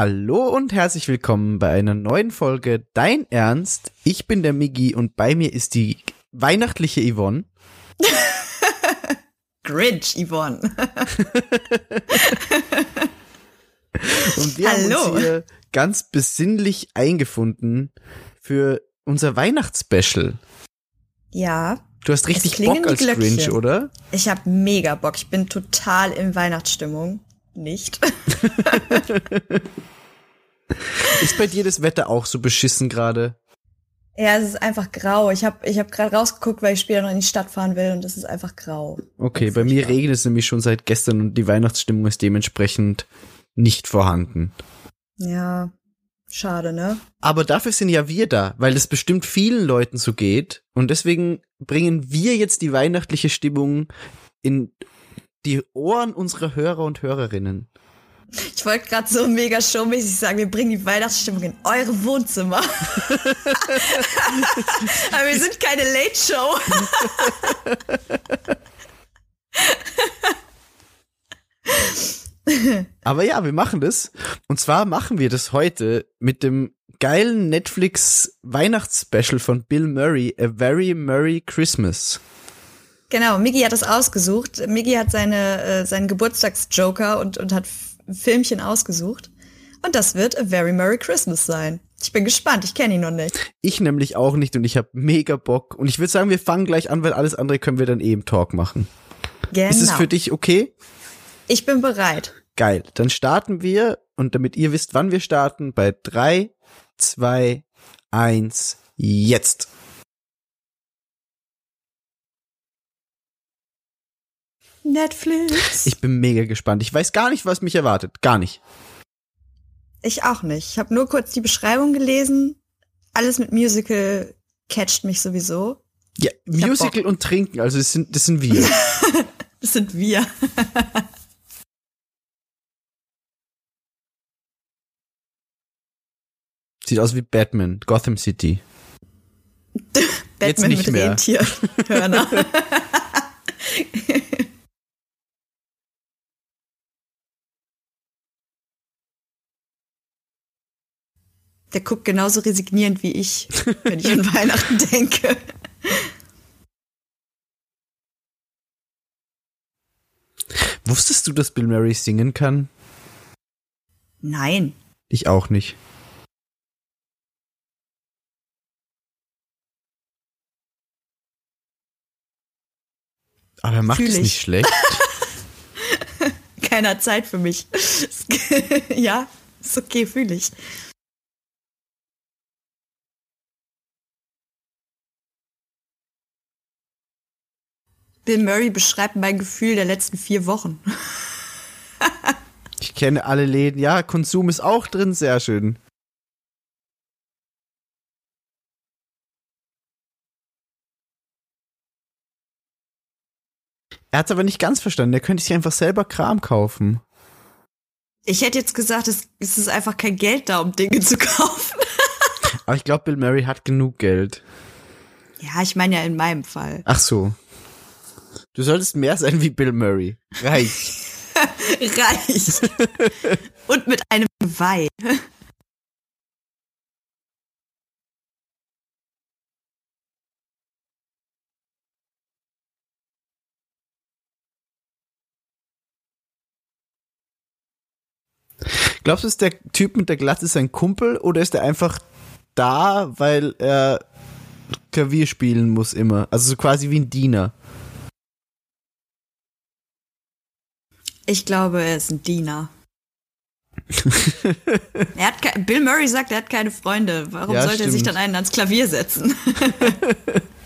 Hallo und herzlich willkommen bei einer neuen Folge Dein Ernst. Ich bin der Miggi und bei mir ist die weihnachtliche Yvonne. Grinch, Yvonne. und wir Hallo. haben uns hier ganz besinnlich eingefunden für unser Weihnachtsspecial. Ja, Du hast richtig Bock als. Grinch, oder? ich habe mega Bock. Ich bin total in Weihnachtsstimmung. Nicht. Ist bei dir das Wetter auch so beschissen gerade? ja, es ist einfach grau. Ich habe ich hab gerade rausgeguckt, weil ich später noch in die Stadt fahren will und es ist einfach grau. Okay, bei mir regnet es nämlich schon seit gestern und die Weihnachtsstimmung ist dementsprechend nicht vorhanden. Ja, schade, ne? Aber dafür sind ja wir da, weil es bestimmt vielen Leuten so geht. Und deswegen bringen wir jetzt die weihnachtliche Stimmung in die Ohren unserer Hörer und Hörerinnen. Ich wollte gerade so mega showmäßig sagen, wir bringen die Weihnachtsstimmung in eure Wohnzimmer. Aber wir sind keine Late Show. Aber ja, wir machen das. Und zwar machen wir das heute mit dem geilen Netflix Weihnachtsspecial von Bill Murray, A Very Merry Christmas. Genau, Miggy hat es ausgesucht. Miggy hat seine, äh, seinen Geburtstagsjoker und, und hat Filmchen ausgesucht. Und das wird A Very Merry Christmas sein. Ich bin gespannt, ich kenne ihn noch nicht. Ich nämlich auch nicht und ich habe mega Bock. Und ich würde sagen, wir fangen gleich an, weil alles andere können wir dann eben Talk machen. Genau. Ist es für dich okay? ich bin bereit. Geil. Dann starten wir und damit ihr wisst, wann wir starten, bei drei, zwei, eins, jetzt. Netflix. Ich, Ich bin mega gespannt. Ich weiß gar nicht, was mich erwartet. Gar nicht. auch nicht. Ich habe nur kurz die Beschreibung gelesen. Alles mit Musical catcht mich sowieso. Ja, Musical und Trinken, also das sind, das sind wir. Das sind wir. Sieht aus wie Batman, Gotham City. Batman nicht mit mehr. Rentierhörner. Der guckt genauso resignierend wie ich, wenn ich an Weihnachten denke. Wusstest du, dass Bill Murray singen kann? Nein. Ich auch nicht. Aber er macht Fühl es ich. nicht schlecht. Keiner Zeit für mich. ja, ist okay, fühle ich. Bill Murray beschreibt mein Gefühl der letzten vier Wochen. Ich kenne alle Läden. Ja, Konsum ist auch drin, sehr schön. Er hat aber nicht ganz verstanden. Er könnte sich einfach selber Kram kaufen. Ich hätte jetzt gesagt, es, es ist einfach kein Geld da, um Dinge zu kaufen. Aber ich glaube, Bill Murray hat genug Geld. Ja, ich meine ja in meinem Fall. Ach so. Du solltest mehr sein wie Bill Murray. Reich. Reich. Und mit einem Wein. Glaubst du, ist der Typ mit der Glatze sein Kumpel oder ist er einfach da, weil er Klavier spielen muss immer? Also so quasi wie ein Diener. Ich glaube, er ist ein Diener. er hat Bill Murray sagt, er hat keine Freunde. Warum Ja, sollte er sich stimmt. dann einen ans Klavier setzen?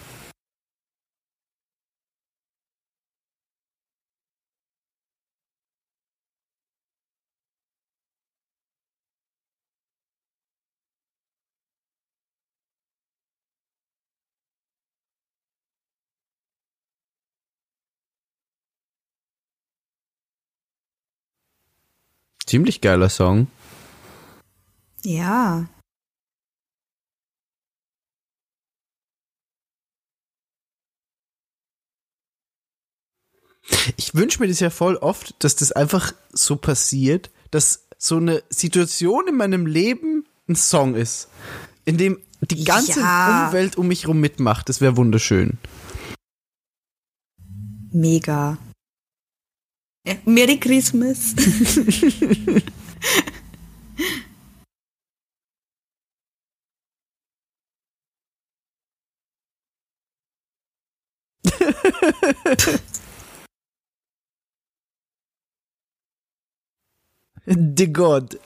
Ziemlich geiler Song. ja. Ich wünsche mir das ja voll oft, dass das einfach so passiert, dass so eine Situation in meinem Leben ein Song ist, in dem die ganze Ja. Umwelt um mich rum mitmacht. Das wäre wunderschön. Mega. Ja, Merry Christmas. The God.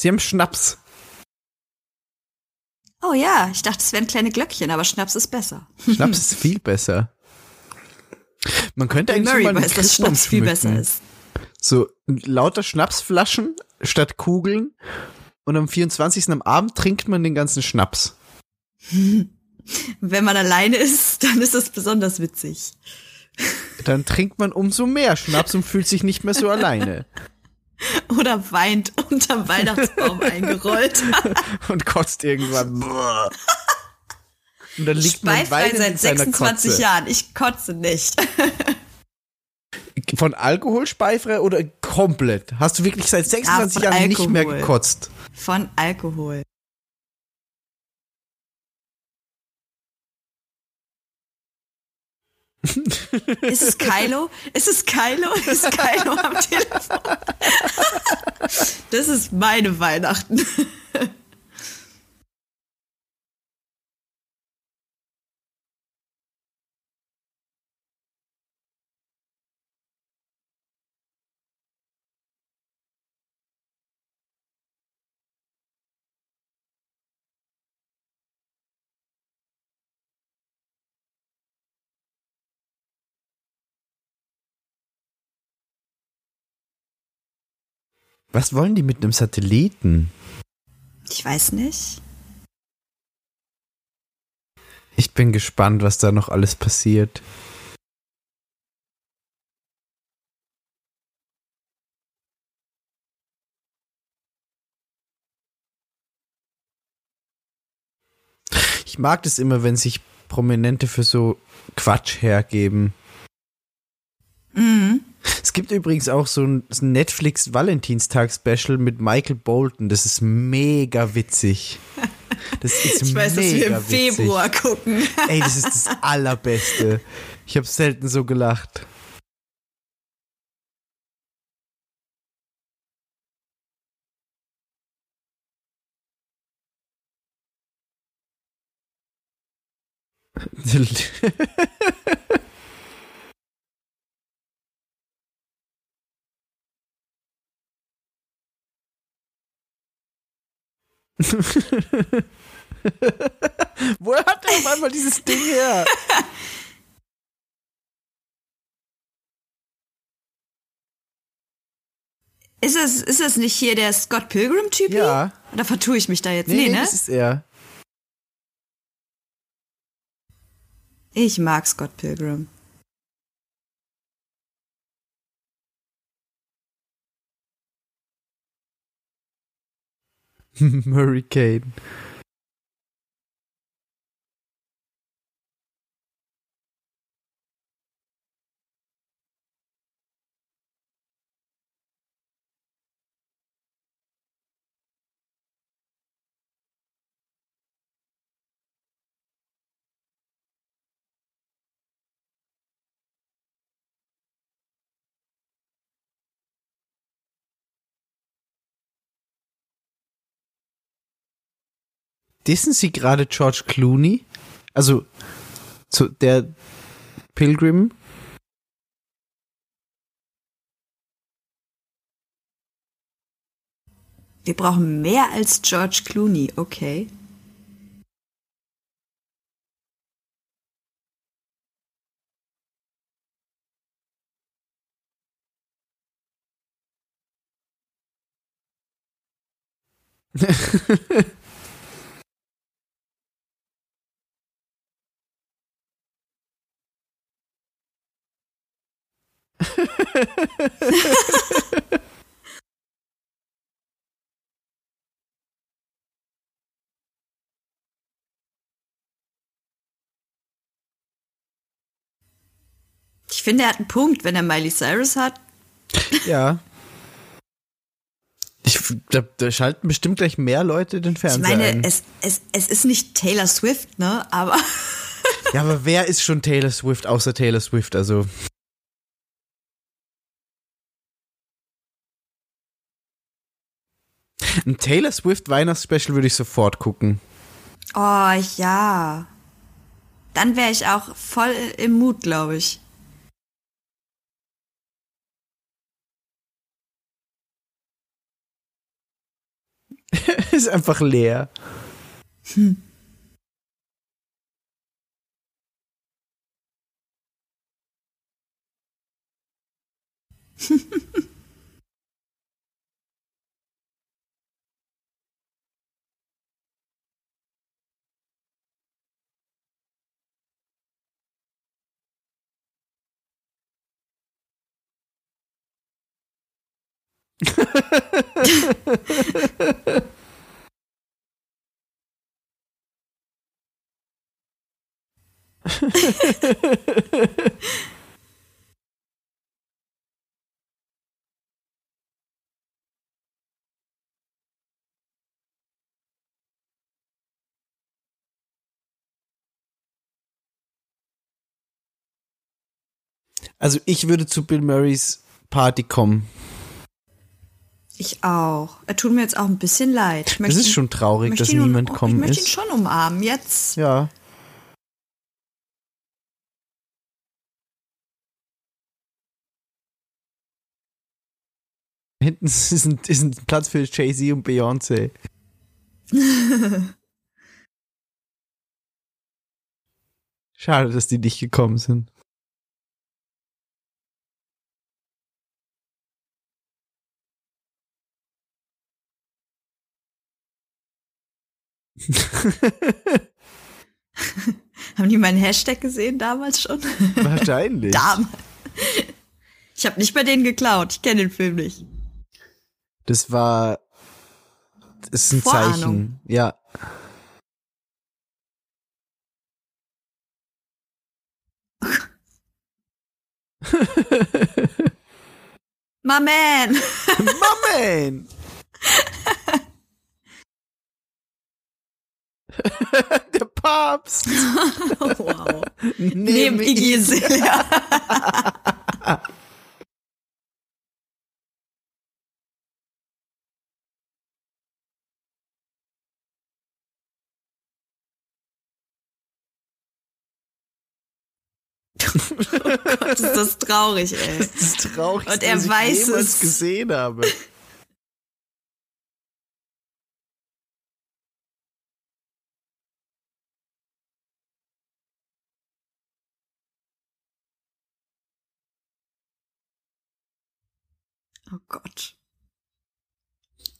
Sie haben Schnaps. Oh ja, ich dachte, es wären kleine Glöckchen, aber Schnaps ist besser. Schnaps ist viel besser. Man könnte eigentlich Murray mal weiß, dass Schnaps viel besser ist. So lauter Schnapsflaschen statt Kugeln. Und am 24. am Abend trinkt man den ganzen Schnaps. Wenn man alleine ist, dann ist das besonders witzig. Dann trinkt man umso mehr Schnaps und fühlt sich nicht mehr so alleine. Oder weint unterm Weihnachtsbaum eingerollt. Und kotzt irgendwann. Und dann liegt man Speifrei seit seiner 26 Kotze. Jahren. Ich kotze nicht. Von Alkohol speifrei oder komplett? Hast du wirklich seit 26 von Jahren nicht mehr Alkohol. gekotzt? Von Alkohol. Ist es Kylo? Ist es Kylo? Ist Kylo am Telefon? Das ist meine Weihnachten. Was wollen die mit einem Satelliten? Ich weiß nicht. Ich bin gespannt, was da noch alles passiert. Ich mag das immer, wenn sich Prominente für so Quatsch hergeben. Es gibt übrigens auch so ein Netflix Valentinstag Special mit Michael Bolton. Das ist mega witzig. Das ist Ich weiß, dass wir mega im witzig. Februar gucken. Ey, das ist das allerbeste. Ich habe selten so gelacht. Woher hat er auf einmal dieses Ding her? Ist es, ist es nicht hier der Scott Pilgrim-Typ? Ja. Oder vertue ich mich da jetzt? Nee, Nee, nee, ne? das ist er. Ich mag Scott Pilgrim. Hurricane. dissen sie gerade George Clooney? Also, zu der Pilgrim? Wir brauchen mehr als George Clooney, okay. ich finde, er hat einen Punkt, wenn er Miley Cyrus hat. Ja. Ich, da, da, schalten bestimmt gleich mehr Leute den Fernseher. Ich meine, ein. Es, es, es ist nicht Taylor Swift, ne? Aber. ja, aber wer ist schon Taylor Swift außer Taylor Swift? Also. Ein Taylor Swift Weihnachtsspecial würde ich sofort gucken. oh ja. Dann wäre ich auch voll im Mut, glaube ich. ist einfach leer. Also ich würde zu Bill Murrays Party kommen. Ich auch. Er tut mir jetzt auch ein bisschen leid. Das möchte ist ihn- schon traurig, dass ihn um- niemand kommen Ich möchte ihn ist. schon umarmen. Jetzt. Ja. Hinten ist ein, ist ein Platz für Jay-Z und Beyoncé. Schade, dass die nicht gekommen sind. Haben die meinen Hashtag gesehen damals schon? Wahrscheinlich. Damals. Ich habe nicht bei denen geklaut. Ich kenne den Film nicht. Das war. Das ist ein Vorahnung. Zeichen. Ja. My man. Moment! Der Papst! wow. Neben, Neben Iggy Azalea. oh Gott, ist das traurig, ey. Das ist traurig, Und er was ich weiß jemals es. gesehen habe. Gott.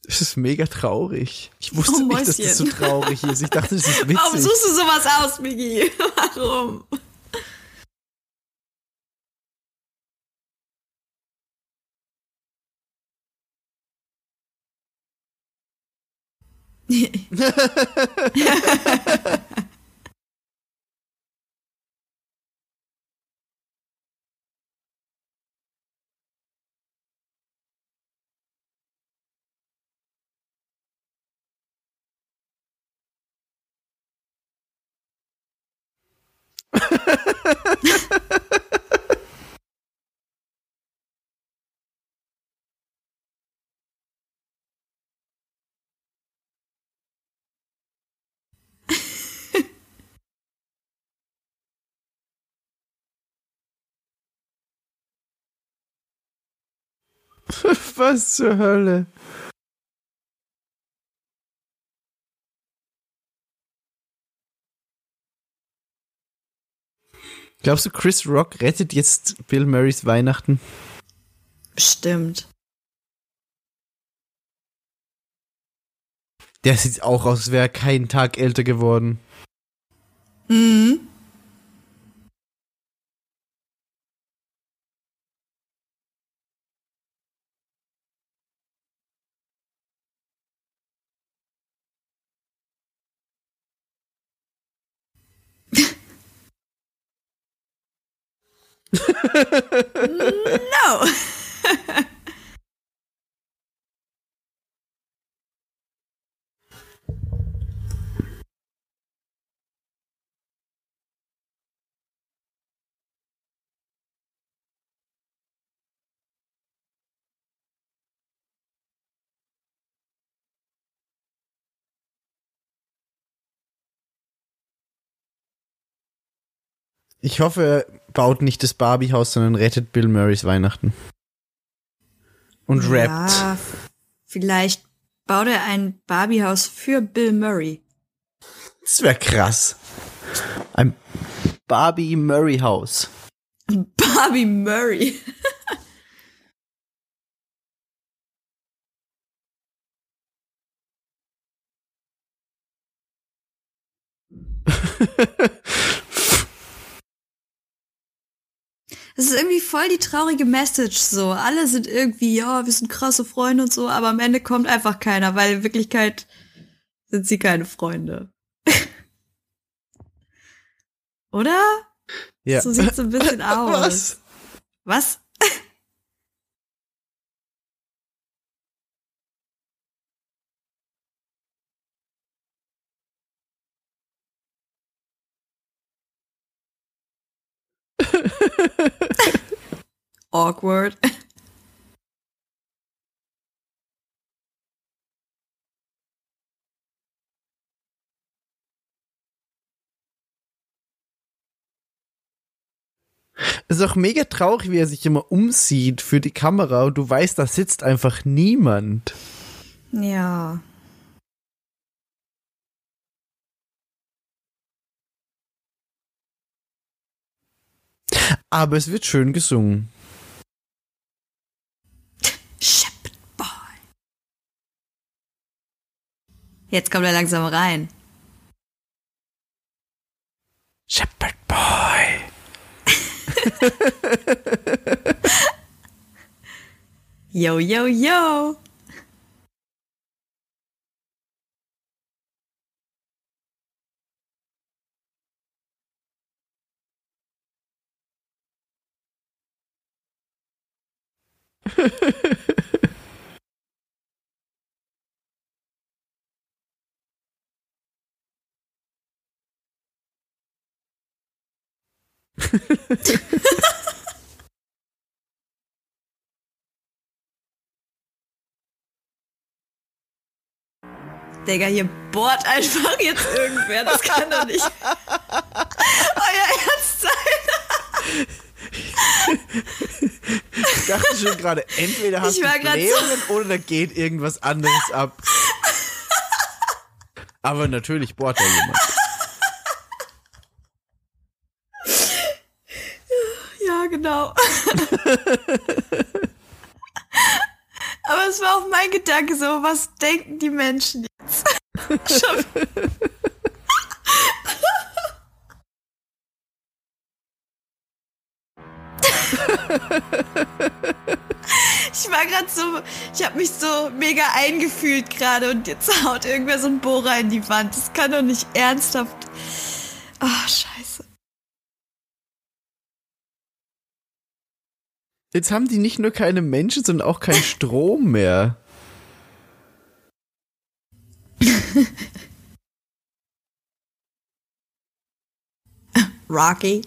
Das ist mega traurig. Ich wusste Oh, nicht, dass das so traurig ist. Ich dachte, das ist Warum witzig. suchst du sowas aus, Migi? Warum? Was zur Hölle? Glaubst du, Chris Rock rettet jetzt Bill Murrays Weihnachten? Bestimmt. Der sieht auch aus, als wäre er keinen Tag älter geworden. Mhm. No. Ich hoffe, baut nicht das Barbie-Haus, sondern rettet Bill Murrays Weihnachten. Und rappt. Ja, vielleicht baut er ein Barbiehaus für Bill Murray. Das wäre krass. Ein Barbie Murray Haus. Barbie Murray. Das ist irgendwie voll die traurige Message so. Alle sind irgendwie, ja, wir sind krasse Freunde und so, aber am Ende kommt einfach keiner, weil in Wirklichkeit sind sie keine Freunde. Oder? Ja. So sieht's so ein bisschen aus. Was? Was? Awkward. Es ist auch mega traurig, wie er sich immer umsieht für die Kamera und du weißt, da sitzt einfach niemand. Ja. Aber es wird schön gesungen. Shepherd Boy. Jetzt kommt er langsam rein. Shepherd Boy. Yo, yo, yo. Digga, hier bohrt einfach jetzt irgendwer. Das kann doch nicht euer Ernst sein. Ich dachte schon gerade, entweder hast du Blähungen oder da geht irgendwas anderes ab. Aber natürlich bohrt da jemand. Ja, genau. Aber es war auch mein Gedanke so, was denken die Menschen jetzt? Ich war gerade so, ich habe mich so mega eingefühlt gerade und jetzt haut irgendwer so ein Bohrer in die Wand. Das kann doch nicht ernsthaft. Ah, scheiße. Jetzt haben die nicht nur keine Menschen, sondern auch keinen Strom mehr. Rocky.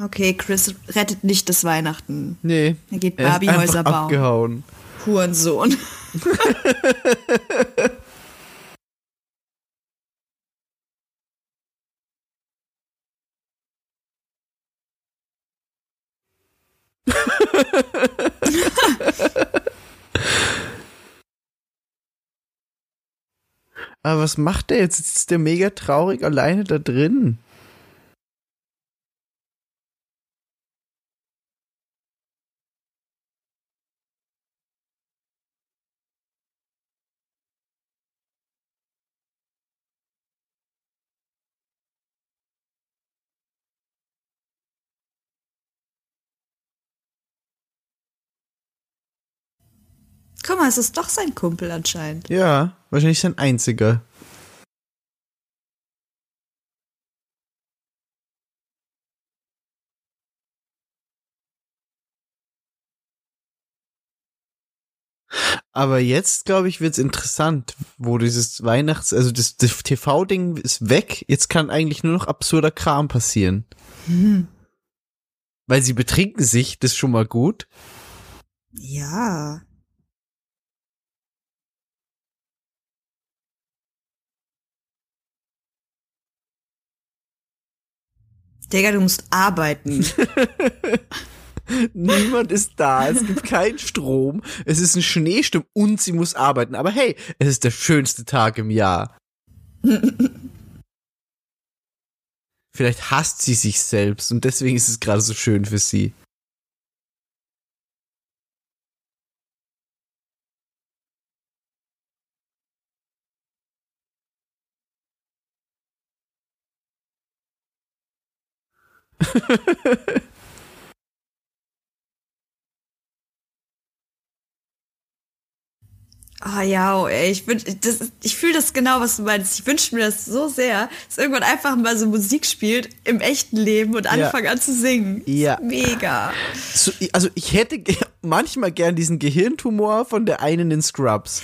Okay, Chris rettet nicht das Weihnachten. Nee. Er geht Er Barbiehäuser bauen. abgehauen. Hurensohn. Aber was macht der jetzt? Ist der mega traurig alleine da drin. mal, es ist doch sein Kumpel anscheinend. Ja, wahrscheinlich sein einziger. Aber jetzt, glaube ich, wird es interessant, wo dieses Weihnachts-, also das, das TV-Ding ist weg. Jetzt kann eigentlich nur noch absurder Kram passieren. Hm. Weil sie betrinken sich, das ist schon mal gut. Ja. Digga, du musst arbeiten. Niemand ist da, es gibt keinen Strom, es ist ein Schneesturm und sie muss arbeiten. Aber hey, es ist der schönste Tag im Jahr. Vielleicht hasst sie sich selbst und deswegen ist es gerade so schön für sie. Ah oh, ja, ey, ich wünsch, das, ich fühle das genau, was du meinst. Ich wünsche mir das so sehr, dass irgendwann einfach mal so Musik spielt im echten Leben und anfangen an zu singen. Ja. Mega. So, also ich hätte manchmal gern diesen Gehirntumor von der einen in Scrubs.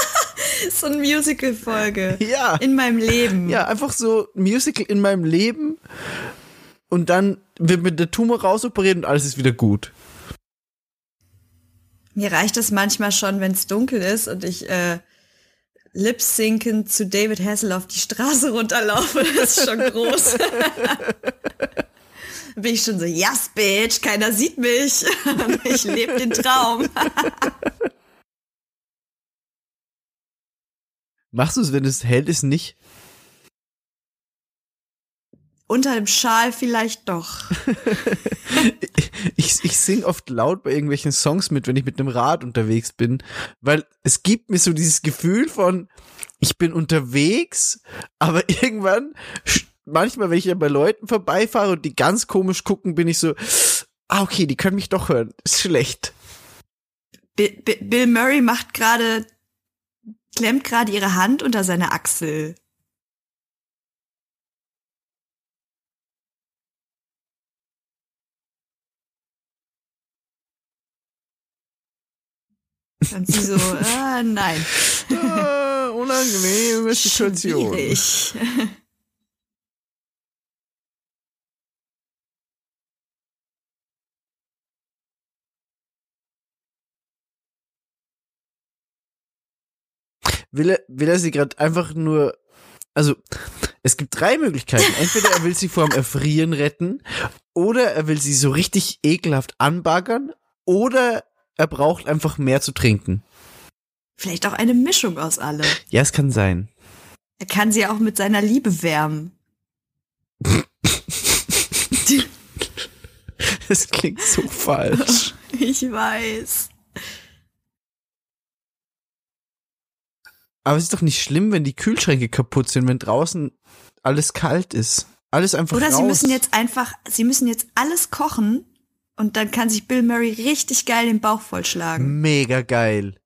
so ein Musical-Folge. Ja. In meinem Leben. Ja, einfach so Musical in meinem Leben und dann wird mir der Tumor rausoperiert und alles ist wieder gut. Mir reicht es manchmal schon, wenn es dunkel ist und ich äh, lip-sinken zu David Hasselhoff die Straße runterlaufe. Das ist schon groß. bin ich schon so, yes, bitch, keiner sieht mich. ich lebe den Traum. Machst du es, wenn es hell ist, nicht? Unter dem Schal vielleicht doch. ich, ich sing oft laut bei irgendwelchen Songs mit, wenn ich mit einem Rad unterwegs bin, weil es gibt mir so dieses Gefühl von, ich bin unterwegs, aber irgendwann, manchmal, wenn ich ja bei Leuten vorbeifahre und die ganz komisch gucken, bin ich so, ah, okay, die können mich doch hören. Ist schlecht. Bill, Bill Murray macht gerade, klemmt gerade ihre Hand unter seine Achsel. Und sie so, ah, nein. Ah, unangenehme Situation. Schwierig. Will er, will er sie gerade einfach nur, also es gibt drei Möglichkeiten. Entweder er will sie vor dem Erfrieren retten, oder er will sie so richtig ekelhaft anbaggern, oder er braucht einfach mehr zu trinken. Vielleicht auch eine Mischung aus allem. Ja, es kann sein. Er kann sie auch mit seiner Liebe wärmen. das klingt so falsch. Ich weiß. Aber es ist doch nicht schlimm, wenn die Kühlschränke kaputt sind, wenn draußen alles kalt ist. Alles einfach Oder raus. sie müssen jetzt einfach, sie müssen jetzt alles kochen und dann kann sich Bill Murray richtig geil den Bauch vollschlagen. Mega geil.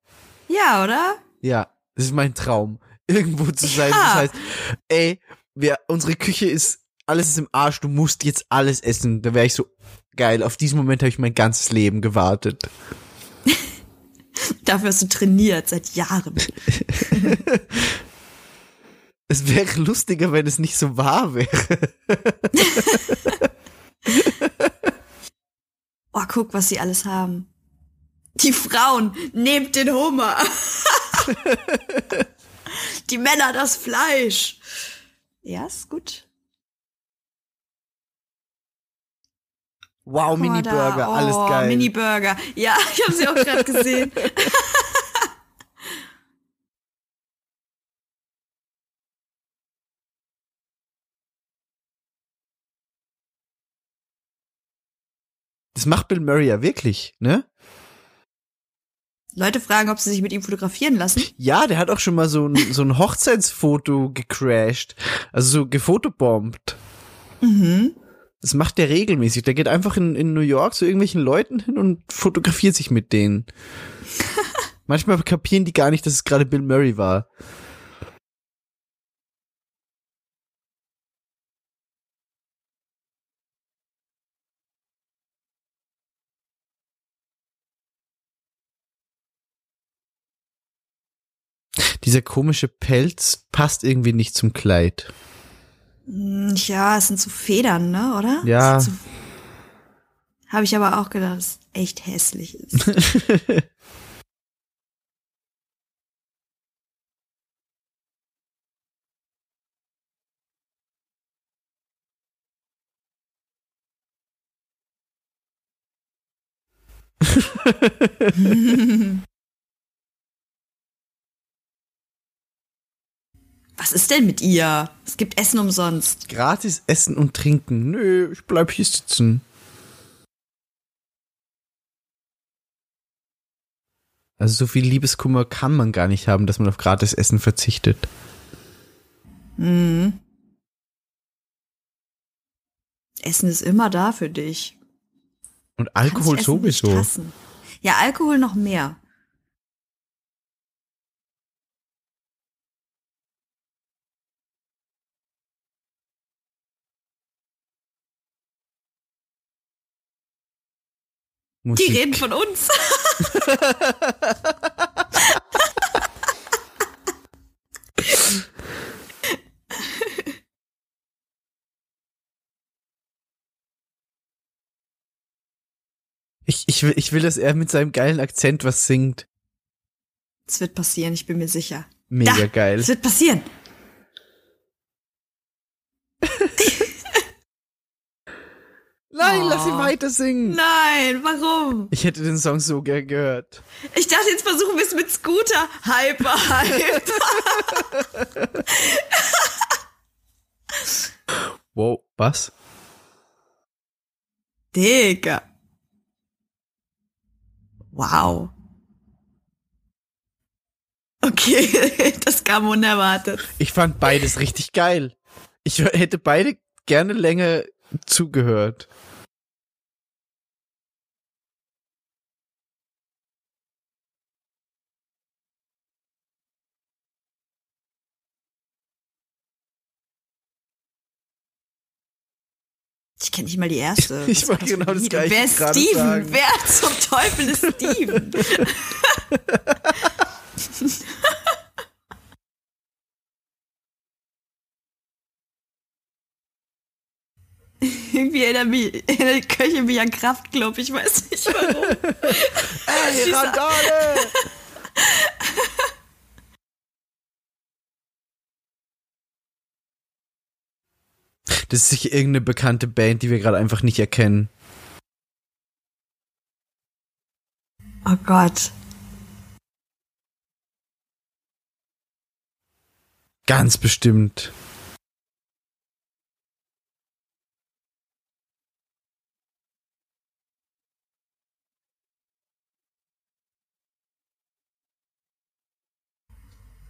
Ja, oder? Ja, das ist mein Traum. Irgendwo zu sein. Ja. Das heißt, ey, wir, unsere Küche ist, alles ist im Arsch, du musst jetzt alles essen. Da wäre ich so geil. Auf diesen Moment habe ich mein ganzes Leben gewartet. Dafür hast du trainiert seit Jahren. Es wäre lustiger, wenn es nicht so wahr wäre. Oh, guck, was sie alles haben. Die Frauen, nehmt den Hummer. Die Männer das Fleisch. Ja, ist gut. Wow, Mini-Burger, oh, alles geil. Mini-Burger. Ja, ich habe sie auch gerade gesehen. das macht Bill Murray ja wirklich, ne? Leute fragen, ob sie sich mit ihm fotografieren lassen. Ja, der hat auch schon mal so ein, so ein Hochzeitsfoto gecrashed. Also so gefotobombt. Mhm. Das macht der regelmäßig. Der geht einfach in, in New York zu irgendwelchen Leuten hin und fotografiert sich mit denen. Manchmal kapieren die gar nicht, dass es gerade Bill Murray war. Dieser komische Pelz passt irgendwie nicht zum Kleid. Ja, es sind so Federn, ne, oder? Ja. So, Habe ich aber auch gedacht, dass es echt hässlich ist. Was ist denn mit ihr? Es gibt Essen umsonst. Gratis essen und trinken. Nö, ich bleib hier sitzen. Also so viel Liebeskummer kann man gar nicht haben, dass man auf gratis Essen verzichtet. Mhm. Essen ist immer da für dich. Und Alkohol sowieso. Ja, Alkohol noch mehr. Die Musik. reden von uns. Ich, ich, will, ich will, dass er mit seinem geilen Akzent was singt. Es wird passieren, ich bin mir sicher. Mega da, geil. Es wird passieren. Nein, Oh. lass ihn weiter singen. Nein, warum? Ich hätte den Song so gern gehört. Ich dachte, jetzt versuchen wir es mit Scooter. Hyper, hyper. Wow, was? Digga. Wow. Okay, das kam unerwartet. Ich fand beides richtig geil. Ich hätte beide gerne länger zugehört. Ich kenne nicht mal die erste. Ich wollte genau das? Gleiche Wer ist Steven? sagen. Wer zum Teufel ist Steven? Irgendwie erinnert mich, erinnert Köche mich an Kraftklub. Ich weiß nicht warum. Ey, Randale! Das ist sicher irgendeine bekannte Band, die wir gerade einfach nicht erkennen. Oh Gott. Ganz bestimmt.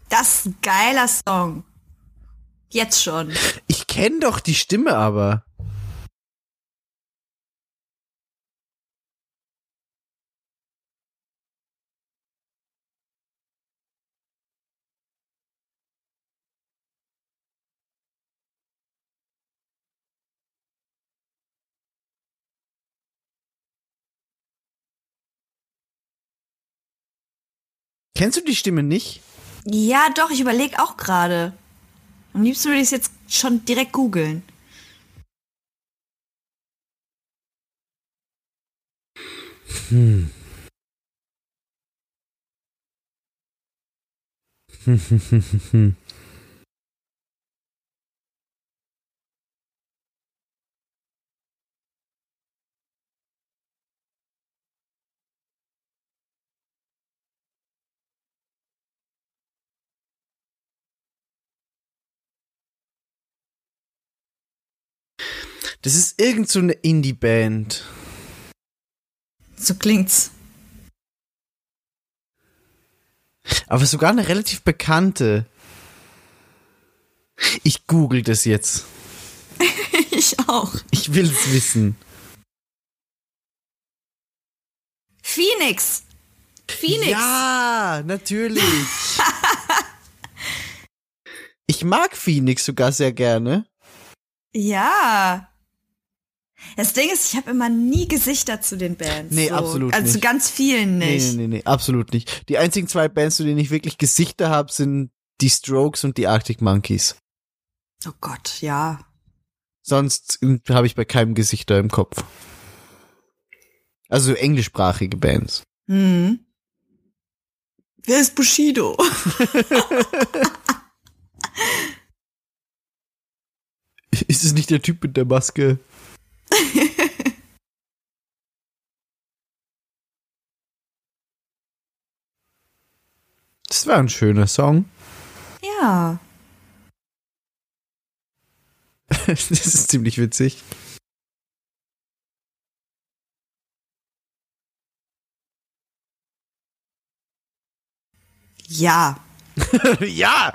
Das ist ein geiler Song. Jetzt schon. Ich kenne doch die Stimme aber. Kennst du die Stimme nicht? Ja, doch, ich überlege auch gerade. Am liebsten würde ich es jetzt schon direkt googeln. Das ist irgend so eine Indie-Band. So klingt's. Aber sogar eine relativ bekannte. Ich google das jetzt. ich auch. Ich will es wissen. Phoenix. Phoenix. Ja, natürlich. ich mag Phoenix sogar sehr gerne. Ja. Das Ding ist, ich habe immer nie Gesichter zu den Bands. Nee, so. absolut Also nicht. zu ganz vielen Nee, nicht. nee, nee, nee, absolut nicht. Die einzigen zwei Bands, zu denen ich wirklich Gesichter habe, sind die Strokes und die Arctic Monkeys. Oh Gott, ja. Sonst habe ich bei keinem Gesichter im Kopf. Also englischsprachige Bands. Hm. Wer ist Bushido? Ist es nicht der Typ mit der Maske? Das war ein schöner Song. ja. Das ist ziemlich witzig. Ja. ja!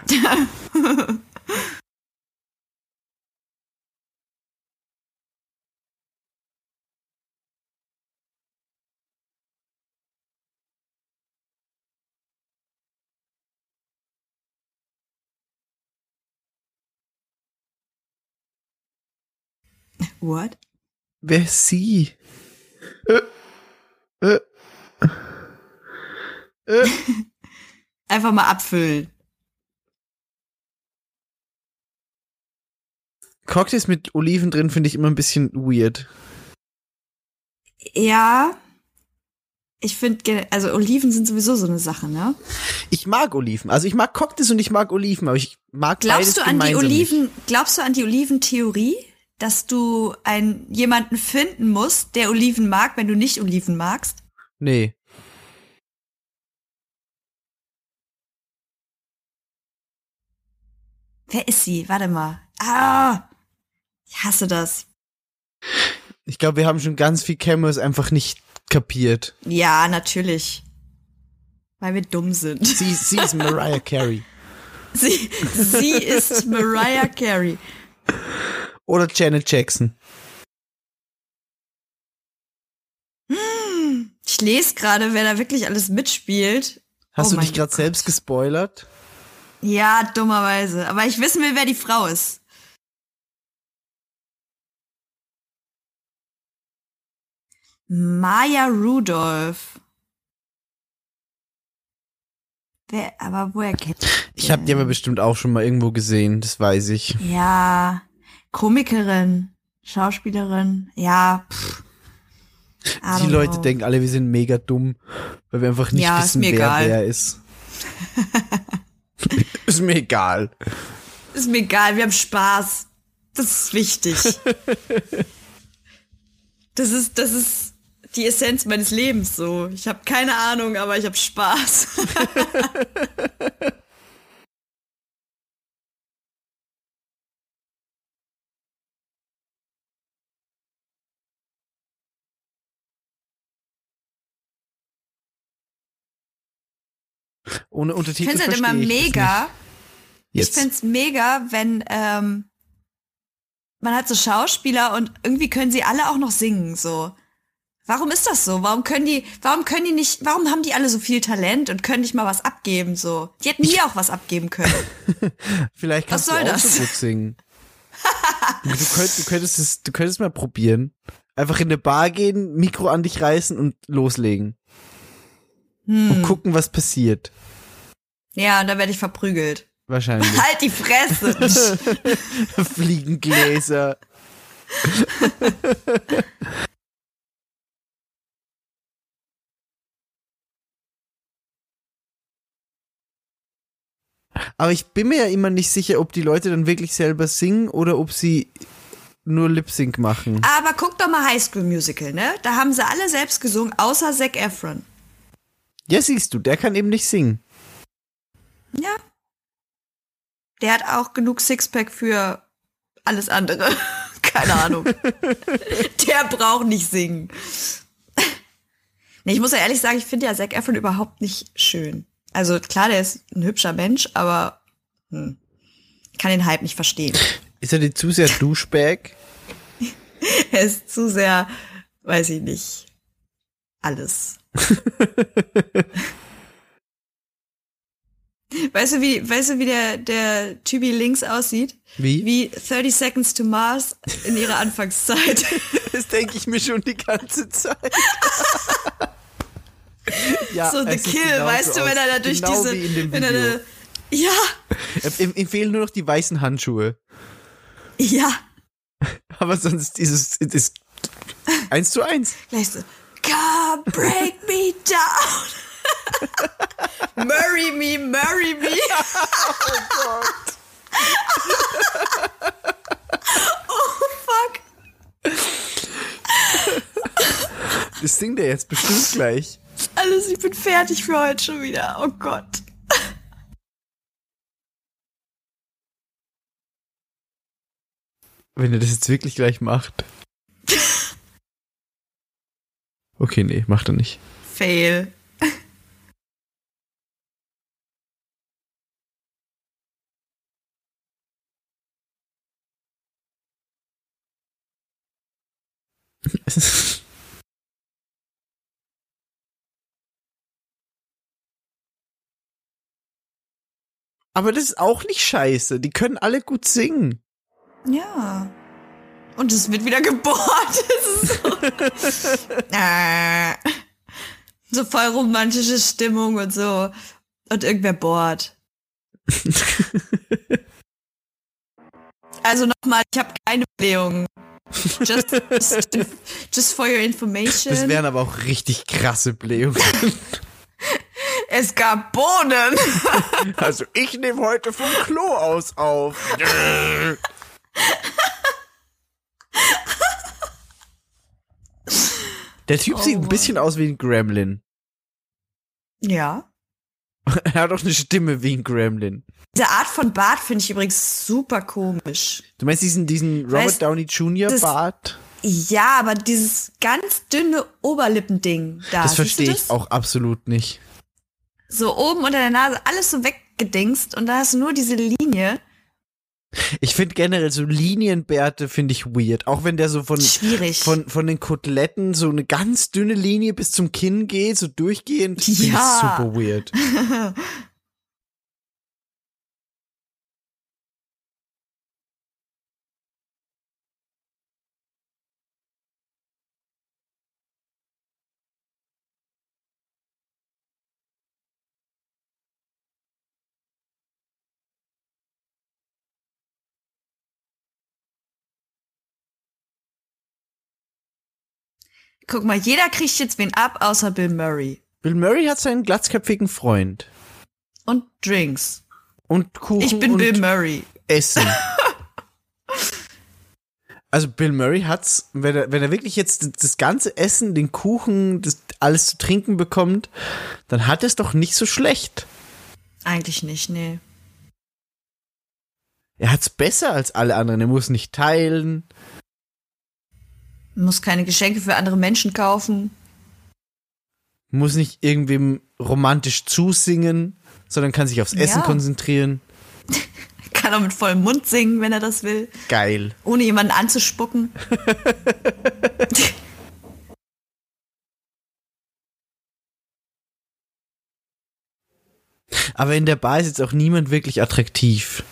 What? Wer ist sie? Äh, äh, äh. Einfach mal abfüllen. Cocktails mit Oliven drin finde ich immer ein bisschen weird. Ja. Ich finde, also Oliven sind sowieso so eine Sache, ne? Ich mag Oliven. Also ich mag Cocktails und ich mag Oliven, aber ich mag beides Glaubst du an die Oliven, Nicht. glaubst du an die Oliventheorie? Dass du einen, jemanden finden musst, der Oliven mag, wenn du nicht Oliven magst? Nee. Wer ist sie? Warte mal. Ah! Ich hasse das. Ich glaube, wir haben schon ganz viel Cameos einfach nicht kapiert. Ja, natürlich. Weil wir dumm sind. Sie, sie ist Mariah Carey. Sie, sie ist Mariah Carey. Oder Janet Jackson. Ich lese gerade, wer da wirklich alles mitspielt. Hast Oh du dich gerade selbst gespoilert? Ja, dummerweise. Aber ich wissen will, wer die Frau ist. Maya Rudolph. Wer, aber woher kennt Ich habe die aber bestimmt auch schon mal irgendwo gesehen, das weiß ich. Ja, Komikerin, Schauspielerin, ja. Pff. Die Leute know. denken alle, wir sind mega dumm, weil wir einfach nicht Ja, wissen, wer egal. wer ist. ist mir egal. Ist mir egal, wir haben Spaß. Das ist wichtig. das ist, das ist die Essenz meines Lebens so. Ich habe keine Ahnung, aber ich habe Spaß. Ohne Ich Untertitel finde es halt immer ich mega. Ich finde es mega, wenn ähm, man hat so Schauspieler und irgendwie können sie alle auch noch singen so. Warum ist das so? Warum können die, warum können die nicht, warum haben die alle so viel Talent und können nicht mal was abgeben so? Die hätten nie auch was abgeben können. Vielleicht Was kannst soll du auch das? so gut singen. du, könnt, du, könntest es, du könntest mal probieren. Einfach in eine Bar gehen, Mikro an dich reißen und loslegen. Hm. Und gucken, was passiert. Ja, und dann werde ich verprügelt. Wahrscheinlich. Halt die Fresse. Fliegengläser. Aber ich bin mir ja immer nicht sicher, ob die Leute dann wirklich selber singen oder ob sie nur Lip Sync machen. Aber guck doch mal High School Musical, ne? Da haben sie alle selbst gesungen, außer Zac Efron. Ja, siehst du, der kann eben nicht singen. Ja. Der hat auch genug Sixpack für alles andere. Keine Ahnung. Der braucht nicht singen. Nee, ich muss ja ehrlich sagen, ich finde ja Zac Efron überhaupt nicht schön. Also klar, der ist ein hübscher Mensch, aber hm, ich kann den Hype nicht verstehen. Ist er dir zu sehr Douchebag? Er ist zu sehr, weiß ich nicht, alles. Weißt du, wie, weißt du, wie der, der Typi links aussieht? Wie? Wie 30 Seconds to Mars in ihrer Anfangszeit. Das denke ich mir schon die ganze Zeit. ja, so The Kill, genauso weißt du, aus. wenn er da durch genau diese. Wenn er da, ja, Ihm, fehlen nur noch die weißen Handschuhe. ja. Aber sonst ist es ist eins zu eins. Gleich so, come break me down. Murray me, murray me. oh fuck. Das singt er jetzt bestimmt gleich. Alles, ich bin fertig für heute schon wieder. Oh Gott. Wenn er das jetzt wirklich gleich macht. Okay, nee, macht er nicht. Fail. Aber das ist auch nicht scheiße. Die können alle gut singen. Ja. Und es wird wieder gebohrt. So, äh, so voll romantische Stimmung und so. Und irgendwer bohrt. Also nochmal, ich habe keine Blähungen. Just, just, just for your information. Das wären aber auch richtig krasse Blähungen. es gab Bohnen. Also ich nehme heute vom Klo aus auf. Der Typ Oh sieht ein Mann. bisschen aus wie ein Gremlin. Ja. Er hat auch eine Stimme wie ein Gremlin. Diese Art von Bart finde ich übrigens super komisch. Du meinst diesen, diesen Robert Weißt, Downey Jr. Bart? Ja, aber dieses ganz dünne Oberlippending da. Das verstehe ich auch absolut nicht. So oben unter der Nase alles so weggedingst und da hast du nur diese Linie. Ich finde generell so Linienbärte finde ich weird. Auch wenn der so von, Schwierig. von, von den Koteletten so eine ganz dünne Linie bis zum Kinn geht, so durchgehend. Ja. super weird. Guck mal, jeder kriegt jetzt wen ab, außer Bill Murray. Bill Murray hat seinen glatzköpfigen Freund. Und Drinks. Und Kuchen Ich bin und Bill Murray. Essen. Also Bill Murray hat's, wenn er, wenn er wirklich jetzt das ganze Essen, den Kuchen, das alles zu trinken bekommt, dann hat es doch nicht so schlecht. Eigentlich nicht, nee. Er hat's besser als alle anderen. Er muss nicht teilen. Muss keine Geschenke für andere Menschen kaufen. muss nicht irgendwem romantisch zusingen, sondern kann sich aufs Essen Ja. konzentrieren. Kann auch mit vollem Mund singen, wenn er das will. Geil. Ohne jemanden anzuspucken. Aber in der Bar ist jetzt auch niemand wirklich attraktiv.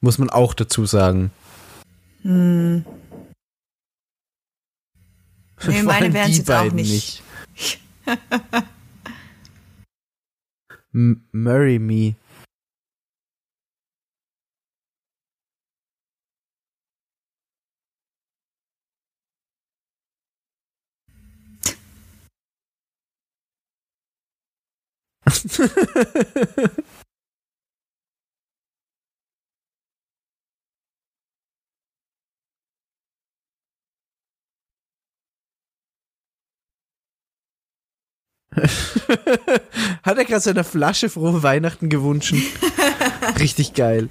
Muss man auch dazu sagen. Hm. Nee, meine wären's die jetzt auch nicht. M Marry me. Hat er gerade seiner Flasche frohe Weihnachten gewünscht? Richtig geil.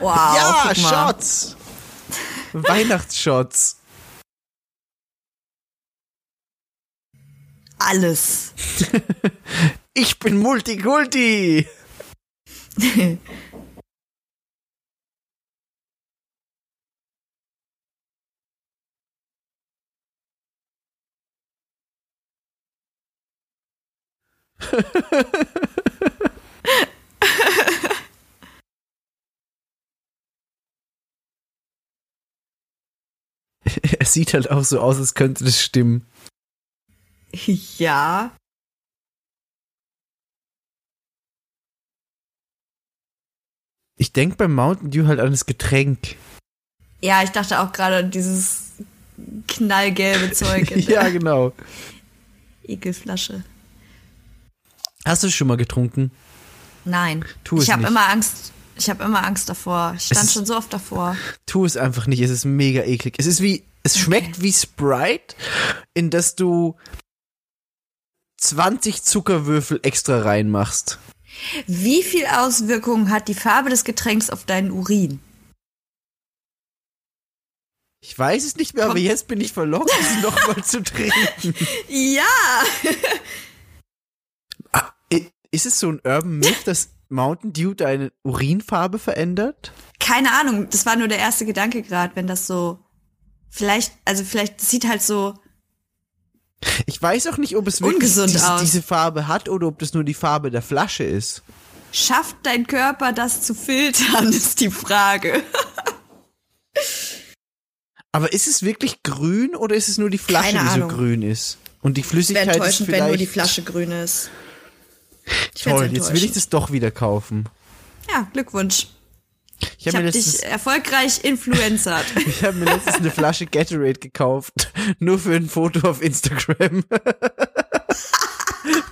Wow, ja. Shots. Weihnachtsshots. Alles. Ich bin Multikulti. Es sieht halt auch so aus, als könnte das stimmen. Ja. Ich denk beim Mountain Dew halt an das Getränk. Ja, ich dachte auch gerade an dieses knallgelbe Zeug ja, genau. Ekelflasche. Hast du es schon mal getrunken? Nein. Tu es ich habe immer Angst. Ich habe immer Angst davor. Ich stand ist- schon so oft davor. Tu es einfach nicht, es ist mega eklig. Es ist wie, es schmeckt wie Sprite, in das du 20 Zuckerwürfel extra reinmachst. Wie viel Auswirkungen hat die Farbe des Getränks auf deinen Urin? Ich weiß es nicht mehr, aber Komm. jetzt bin ich verlockt, es nochmal zu trinken. Ja. Ist es so ein Urban Myth, dass Mountain Dew deine Urinfarbe verändert? Keine Ahnung. Das war nur der erste Gedanke gerade, wenn das so. Vielleicht, also vielleicht sieht halt so. Ich weiß auch nicht, ob es wirklich diese, diese Farbe hat oder ob das nur die Farbe der Flasche ist. Schafft dein Körper das zu filtern, ist die Frage. Aber ist es wirklich grün oder ist es nur die Flasche, Keine die Ahnung. so grün ist? Und die Flüssigkeit ist enttäuschend, vielleicht wenn nur die Flasche grün ist. Ich Toll, jetzt will ich das doch wieder kaufen. Ja, Glückwunsch. Ich habe habe mir, dich letztens- erfolgreich influencert. ich hab mir letztens eine Flasche Gatorade gekauft. Nur für ein Foto auf Instagram.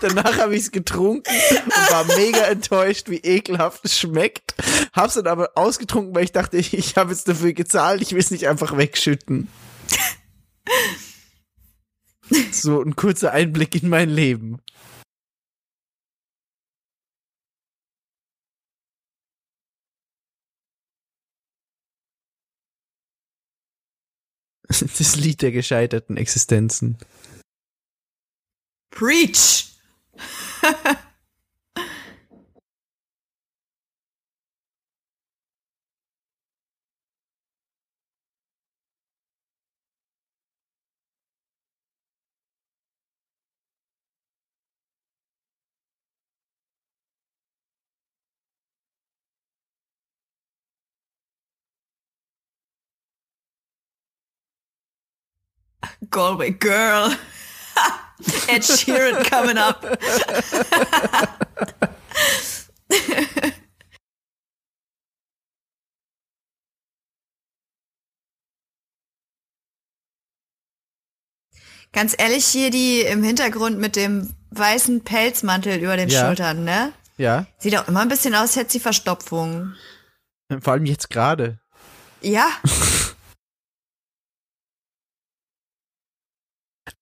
Danach habe ich es getrunken und war mega enttäuscht, wie ekelhaft es schmeckt. Hab's dann aber ausgetrunken, weil ich dachte, ich, ich habe jetzt dafür gezahlt, ich will es nicht einfach wegschütten. So ein kurzer Einblick in mein Leben. Das Lied der gescheiterten Existenzen. Preach! Galway Girl. Ed Sheeran coming up. Ganz ehrlich, hier die im Hintergrund mit dem weißen Pelzmantel über den Ja. Schultern, ne? Ja, Sieht auch immer ein bisschen aus, als hätte sie Verstopfung. vor allem jetzt gerade. Ja,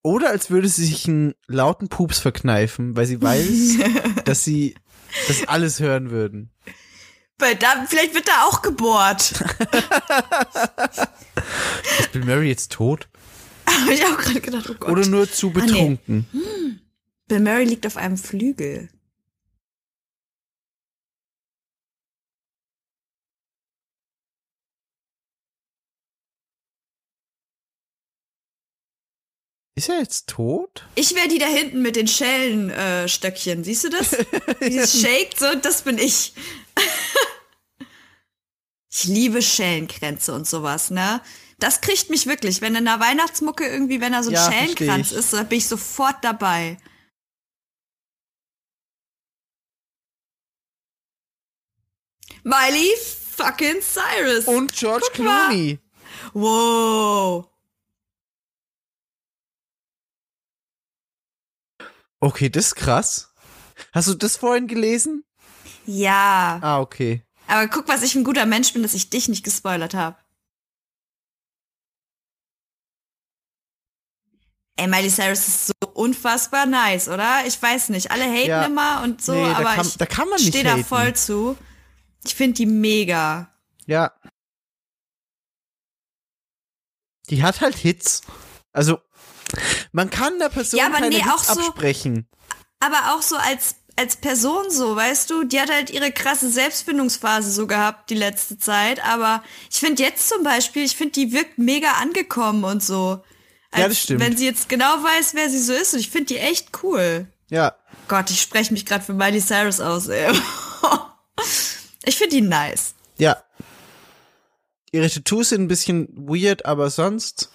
Oder als würde sie sich einen lauten Pups verkneifen, weil sie weiß, dass sie das alles hören würden. weil da, vielleicht wird da auch gebohrt. Ist Bill Murray jetzt tot? Habe ich auch gerade gedacht, oh Gott. Oder nur zu nee. betrunken? Bill Murray liegt auf einem Flügel. Ist er jetzt tot? Ich wäre die da hinten mit den Schellenstöckchen. Äh, Stöckchen. Siehst du das? Dieses Shake, so, das bin ich. ich liebe Schellenkränze und sowas, ne? Das kriegt mich wirklich. Wenn in der Weihnachtsmucke irgendwie, wenn da so ein Ja, Schellenkranz ist, da bin ich sofort dabei. Miley fucking Cyrus. Und George Guck mal. Clooney. wow. Okay, das ist krass. Hast du das vorhin gelesen? Ja. Ah, okay. Aber guck, was ich ein guter Mensch bin, dass ich dich nicht gespoilert habe. Ey, Miley Cyrus ist so unfassbar nice, oder? Ich weiß nicht. Alle haten Ja. immer und so, Nee, aber kann- ich da kann man nicht stehe da voll zu. Ich finde die mega. Ja. Die hat halt Hits. Also, man kann der Person Ja, aber keine nee, Hits auch so- absprechen. Aber auch so als, als Person so, weißt du, die hat halt ihre krasse Selbstfindungsphase so gehabt die letzte Zeit. Aber ich finde jetzt zum Beispiel, ich finde, die wirkt mega angekommen und so. Als Ja, das stimmt. Wenn sie jetzt genau weiß, wer sie so ist. Und ich finde die echt cool. Ja. Gott, ich spreche mich gerade für Miley Cyrus aus, ey. ich finde die nice. Ja. Ihre Tattoos sind ein bisschen weird, aber sonst.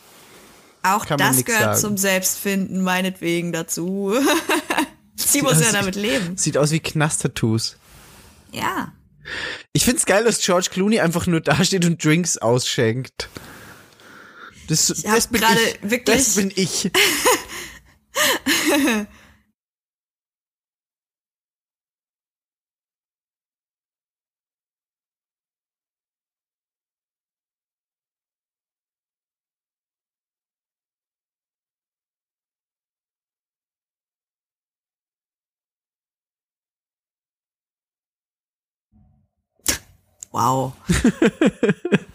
Auch kann das gehört sagen. zum Selbstfinden, meinetwegen dazu. Sie muss ja damit leben. Sieht aus wie Knast-Tattoos. Ja. Ich find's geil, dass George Clooney einfach nur dasteht und Drinks ausschenkt. Das, das bin ich. wirklich- Das bin ich. Wow.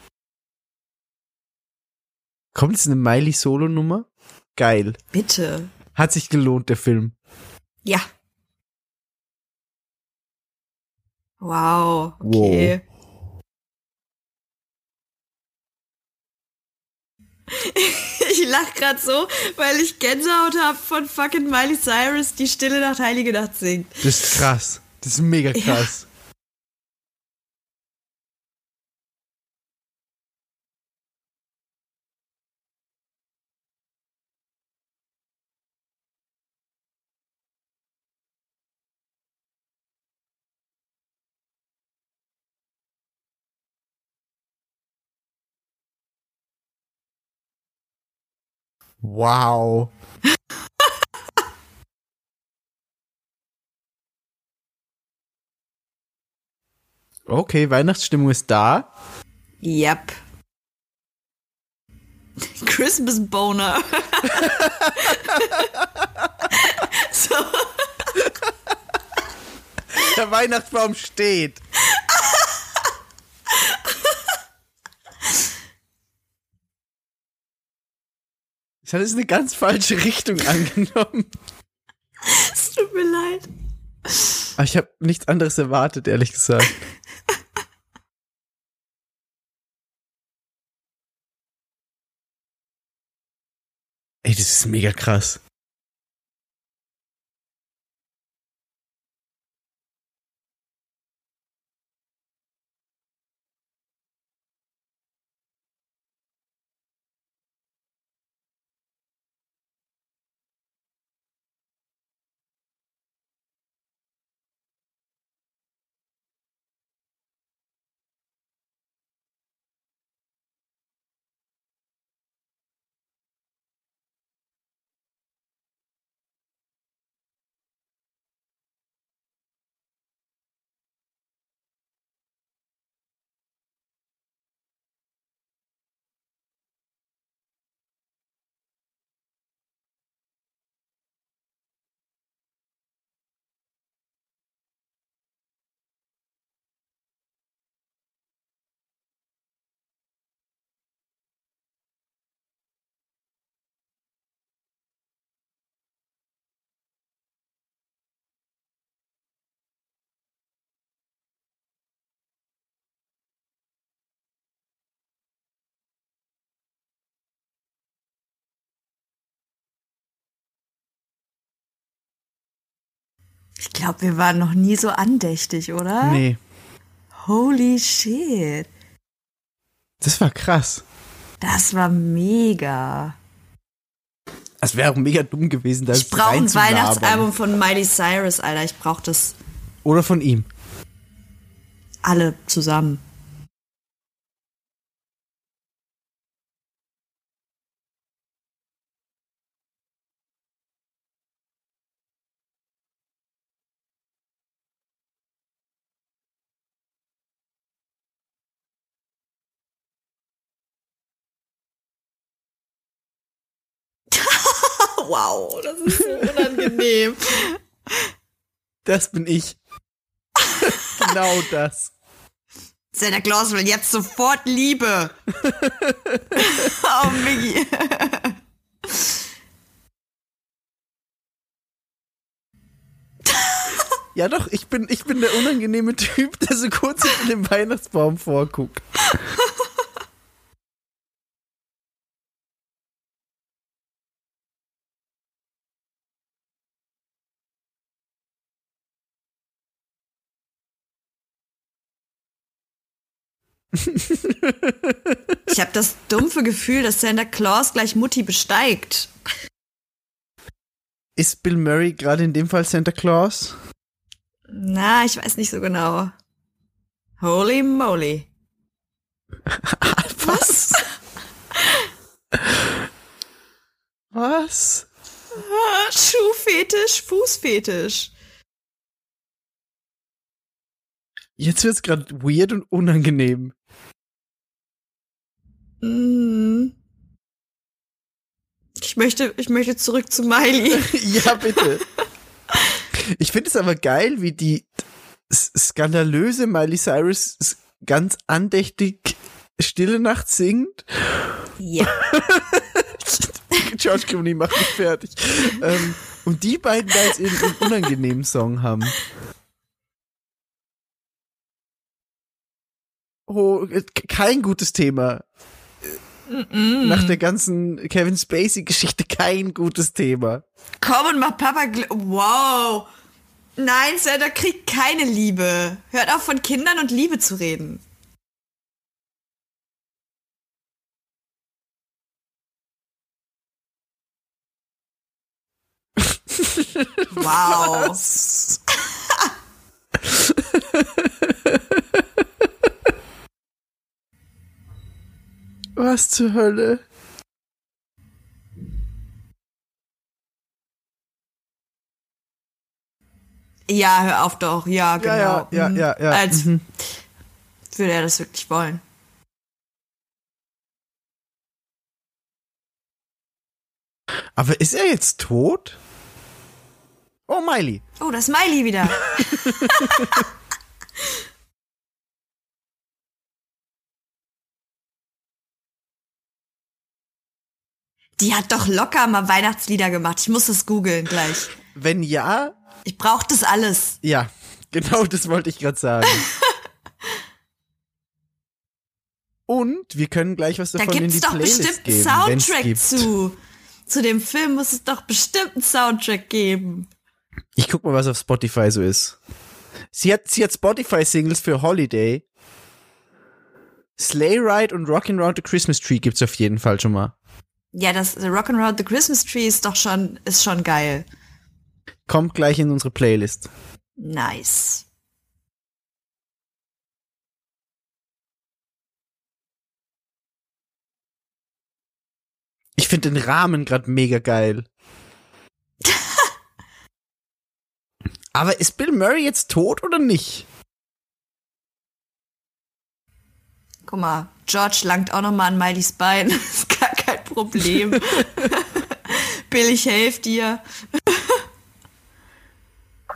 Kommt jetzt eine Miley Solo-Nummer? Geil. Bitte. Hat sich gelohnt, der Film. Ja. Wow. Okay. Ich lach grad so, weil ich Gänsehaut hab von fucking Miley Cyrus, die Stille Nacht, Heilige Nacht singt. Das ist krass. Das ist mega krass. Wow. Okay, Weihnachtsstimmung ist da. Yep. Christmas Boner. so. Der Weihnachtsbaum steht. Das hat jetzt eine ganz falsche Richtung angenommen. Es tut mir leid. Aber ich habe nichts anderes erwartet, ehrlich gesagt. Ey, das ist mega krass. Ich glaube, wir waren noch nie so andächtig, oder? Nee, Holy shit. das war krass. Das war mega. Es wäre auch mega dumm gewesen, da Ich brauche ein. Weihnachtsalbum von Miley Cyrus, Alter. Ich brauche das Oder von ihm. alle zusammen. Wow, das ist so unangenehm. Das bin ich. genau das. Santa Claus will jetzt sofort Liebe. oh, Miggi. Ja doch, ich bin, ich bin der unangenehme Typ, der so kurz hinter dem Weihnachtsbaum vorguckt. Ich habe das dumpfe Gefühl, dass Santa Claus gleich Mutti besteigt. Ist Bill Murray gerade in dem Fall Santa Claus? Na, ich weiß nicht so genau. Holy moly. Was? Was? Ah, Schuhfetisch, Fußfetisch. Jetzt wird's gerade weird und unangenehm. Mhm. Ich möchte, ich möchte zurück zu Miley. ja, bitte. Ich finde es aber geil, wie die skandalöse Miley Cyrus ganz andächtig Stille Nacht singt. Ja. George Clooney macht mich fertig. ähm, und die beiden da jetzt ihren unangenehmen Song haben. Oh, äh, kein gutes Thema. Nach der ganzen Kevin Spacey-Geschichte kein gutes Thema. Komm und mach Papa gl Wow. Nein, Santa kriegt keine Liebe. Hört auf von Kindern und Liebe zu reden. Wow. Was? Zur Hölle? Ja, hör auf doch. Ja, genau. Ja, ja, ja, Mhm. ja, ja. Als Mhm. würde er das wirklich wollen. Aber ist er jetzt tot? Oh, Miley. Oh, das Miley wieder. Die hat doch locker mal Weihnachtslieder gemacht. Ich muss das googeln gleich. Wenn ja, Ich brauch das alles. ja, genau das wollte ich gerade sagen. Und wir können gleich was Da davon in gibt's die doch Playlist bestimmt geben, einen wenn's Soundtrack gibt. zu. Zu dem Film muss es doch bestimmt einen Soundtrack geben. Ich guck mal, was auf Spotify so ist. Sie hat, sie hat Spotify-Singles für Holiday. Sleigh Ride und Rockin' Round the Christmas Tree gibt's auf jeden Fall schon mal. Ja, das The Rock'n'Roll the Christmas Tree ist doch schon, ist schon geil. Kommt gleich in unsere Playlist. Nice. Ich finde den Rahmen gerade mega geil. Aber ist Bill Murray jetzt tot oder nicht? Guck mal, George langt auch noch mal an Mileys Bein. gar kein Problem. Bill, ich helfe dir.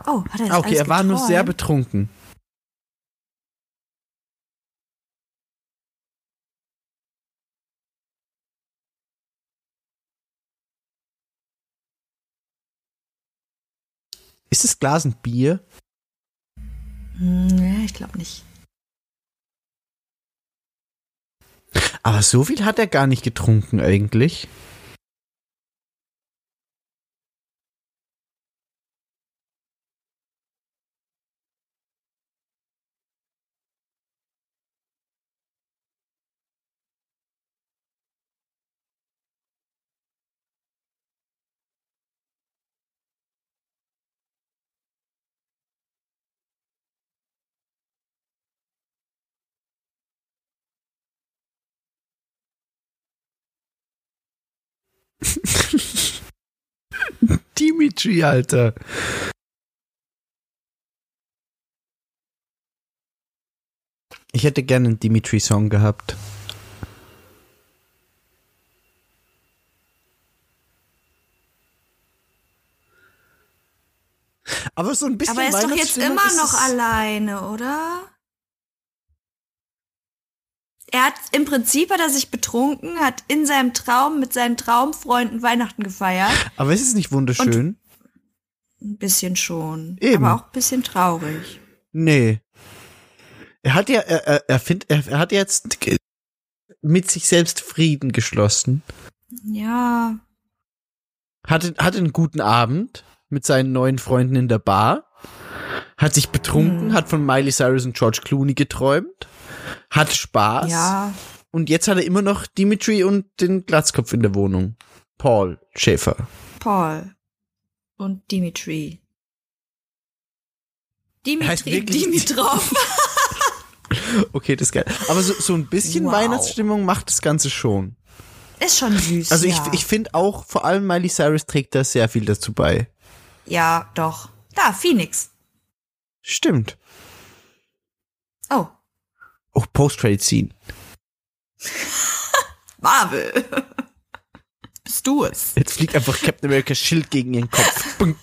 oh, hat er Ah, okay, alles er war nur sehr betrunken. Ist das Glas ein Bier? Hm, nee, ich glaube nicht. Aber so viel hat er gar nicht getrunken eigentlich. Dimitri, Alter. Ich hätte gerne einen Dimitri-Song gehabt. Aber so ein bisschen Aber er ist doch jetzt immer noch alleine, oder? Er hat im Prinzip hat er sich betrunken, hat in seinem Traum mit seinen Traumfreunden Weihnachten gefeiert. Aber ist es nicht wunderschön? Ein bisschen schon. Eben. Aber auch ein bisschen traurig. Nee. Er hat ja, er, er, er, find, er, er hat jetzt mit sich selbst Frieden geschlossen. Ja. Hatte, hatte einen guten Abend mit seinen neuen Freunden in der Bar. Hat sich betrunken, Hm. hat von Miley Cyrus und George Clooney geträumt. Hatte Spaß. Ja. Und jetzt hat er immer noch Dimitri und den Glatzkopf in der Wohnung. Paul Schäfer. Paul und Dimitri. Dimitri Dimitrov. Okay, das ist geil. Aber so, so ein bisschen Wow. Weihnachtsstimmung macht das Ganze schon. Ist schon süß. Also ja. ich, ich finde auch, vor allem Miley Cyrus trägt da sehr viel dazu bei. Ja, doch. Da, Phoenix. Stimmt. Oh, Oh, Post-Credit-Scene. Marvel. Bist du es? Jetzt fliegt einfach Captain America's Schild gegen ihren Kopf. Bunk.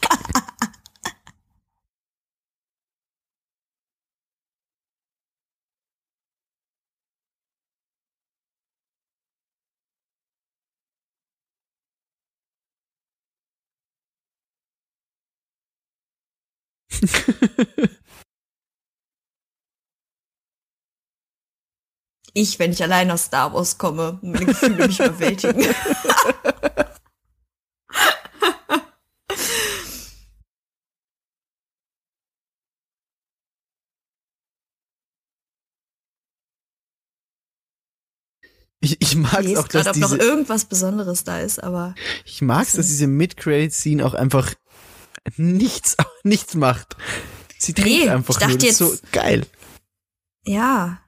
Ich, wenn ich allein aus Star Wars komme, meine Gefühle mich überwältigen. Ich, ich mag es auch, dass gerade, ob noch diese, irgendwas Besonderes da ist, aber ich mag's, dass diese Mid-Credit-Scene auch einfach nichts, nichts macht. Sie trägt Nee, einfach ich dachte nur. Das ist so geil. ja.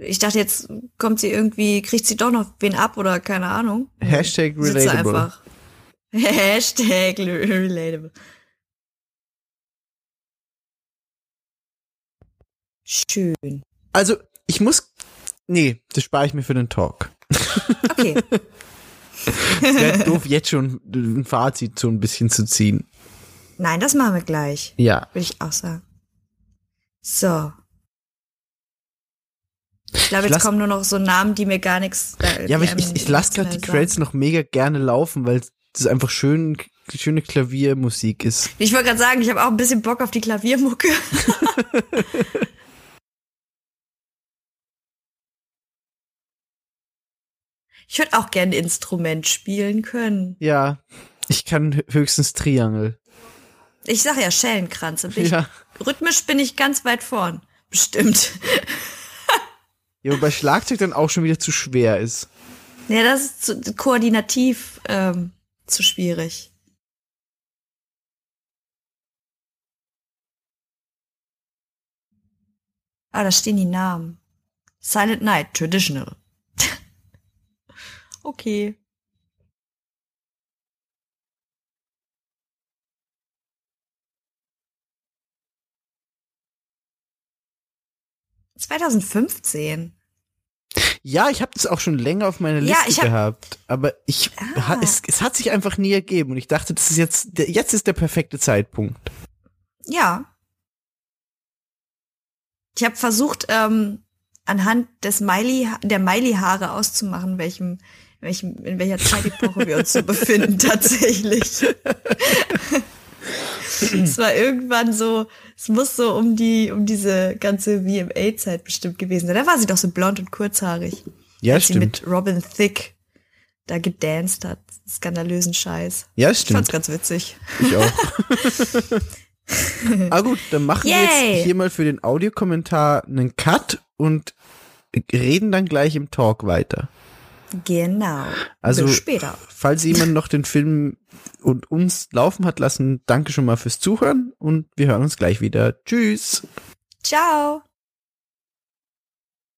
Ich dachte, jetzt kommt sie irgendwie, kriegt sie doch noch wen ab oder keine Ahnung. Hashtag relatable. einfach. Hashtag relatable. Schön. Also, ich muss, nee, das spare ich mir für den Talk. Okay. Wäre doof, jetzt schon ein Fazit so ein bisschen zu ziehen. Nein, das machen wir gleich. Ja. Würde ich auch sagen. So. Ich glaube, jetzt lass- kommen nur noch so Namen, die mir gar nichts. Äh, Ja, aber ich, ich, ich lasse gerade die. Credits noch mega gerne laufen, weil das einfach schön, schöne Klaviermusik ist. Ich wollte gerade sagen, ich habe auch ein bisschen Bock auf die Klaviermucke. ich würde auch gerne ein Instrument spielen können. Ja, ich kann höchstens Triangel. Ich sag ja Schellenkranz. Ich, Ja. Rhythmisch bin ich ganz weit vorn. Bestimmt. Ja, wobei Schlagzeug dann auch schon wieder zu schwer ist. Ja, das ist zu, koordinativ ähm, zu schwierig. Ah, da stehen die Namen. Silent Night, Traditional. okay. ...2015. Ja, ich habe das auch schon länger auf meiner Ja, Liste ich hab- gehabt, aber ich Ah. es, es hat sich einfach nie ergeben und ich dachte, das ist jetzt der, jetzt ist der perfekte Zeitpunkt. Ja. Ich habe versucht, ähm, anhand des Miley, der Miley-Haare auszumachen, welchem, welchem, in welcher Zeitepoche wir uns so befinden, tatsächlich. es war irgendwann so, es muss so um die, um diese ganze VMA-Zeit bestimmt gewesen sein. Da war sie doch so blond und kurzhaarig. Ja, als sie stimmt. mit Robin Thicke da gedanced hat. Skandalösen Scheiß. Ja, Ich fand's stimmt. ganz witzig. Ich auch. ah gut, dann machen wir Yay. jetzt hier mal für den Audiokommentar einen Cut und reden dann gleich im Talk weiter. Genau. Also, Bis später. falls jemand noch den Film und uns laufen hat lassen, danke schon mal fürs Zuhören und wir hören uns gleich wieder. Tschüss. Ciao.